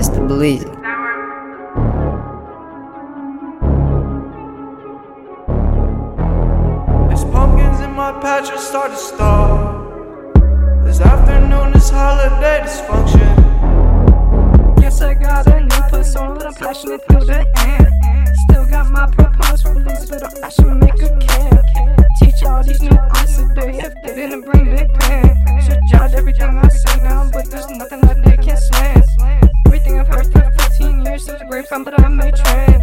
Mr. Bleezy. There's pumpkins in my patch, I start to starve. This afternoon is holiday dysfunction. Yes, I got a new persona, but I'm passionate through the end. Still got my proposed release, but I should make a can. Teach all these new artists today if they didn't bring big pen. Should jot everything I say down, but there's nothing that they can slant. Fun, but I may trend.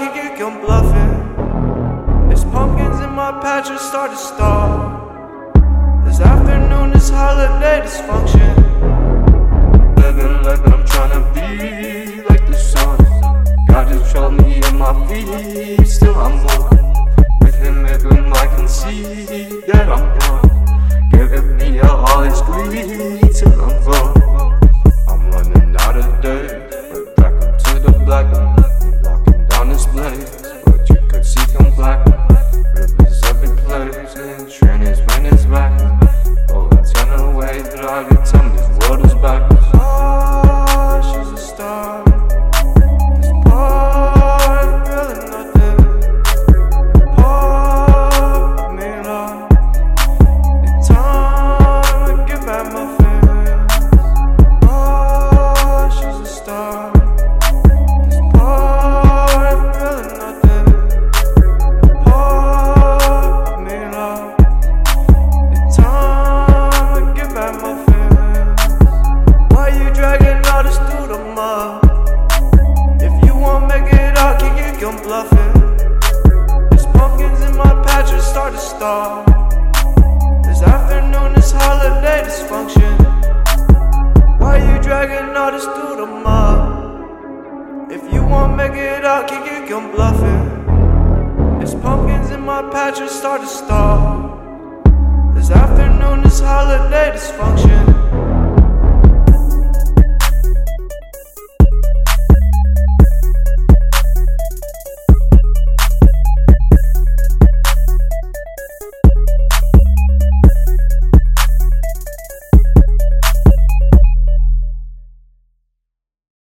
It it, come bluffing. There's pumpkins in my patch, I start to starve. This afternoon is holiday dysfunction. Living life, but I'm trying to be like the sun. God just showed me in my feet, still I'm one. With him, everyone I can see that I'm it, come bluffing. There's pumpkins in my patch, I start to starve. This afternoon is holiday dysfunction. Why you dragging all this through the mud? If you won't make it out, kick it, come bluffing. There's pumpkins in my patch, I start to starve. This afternoon is holiday dysfunction.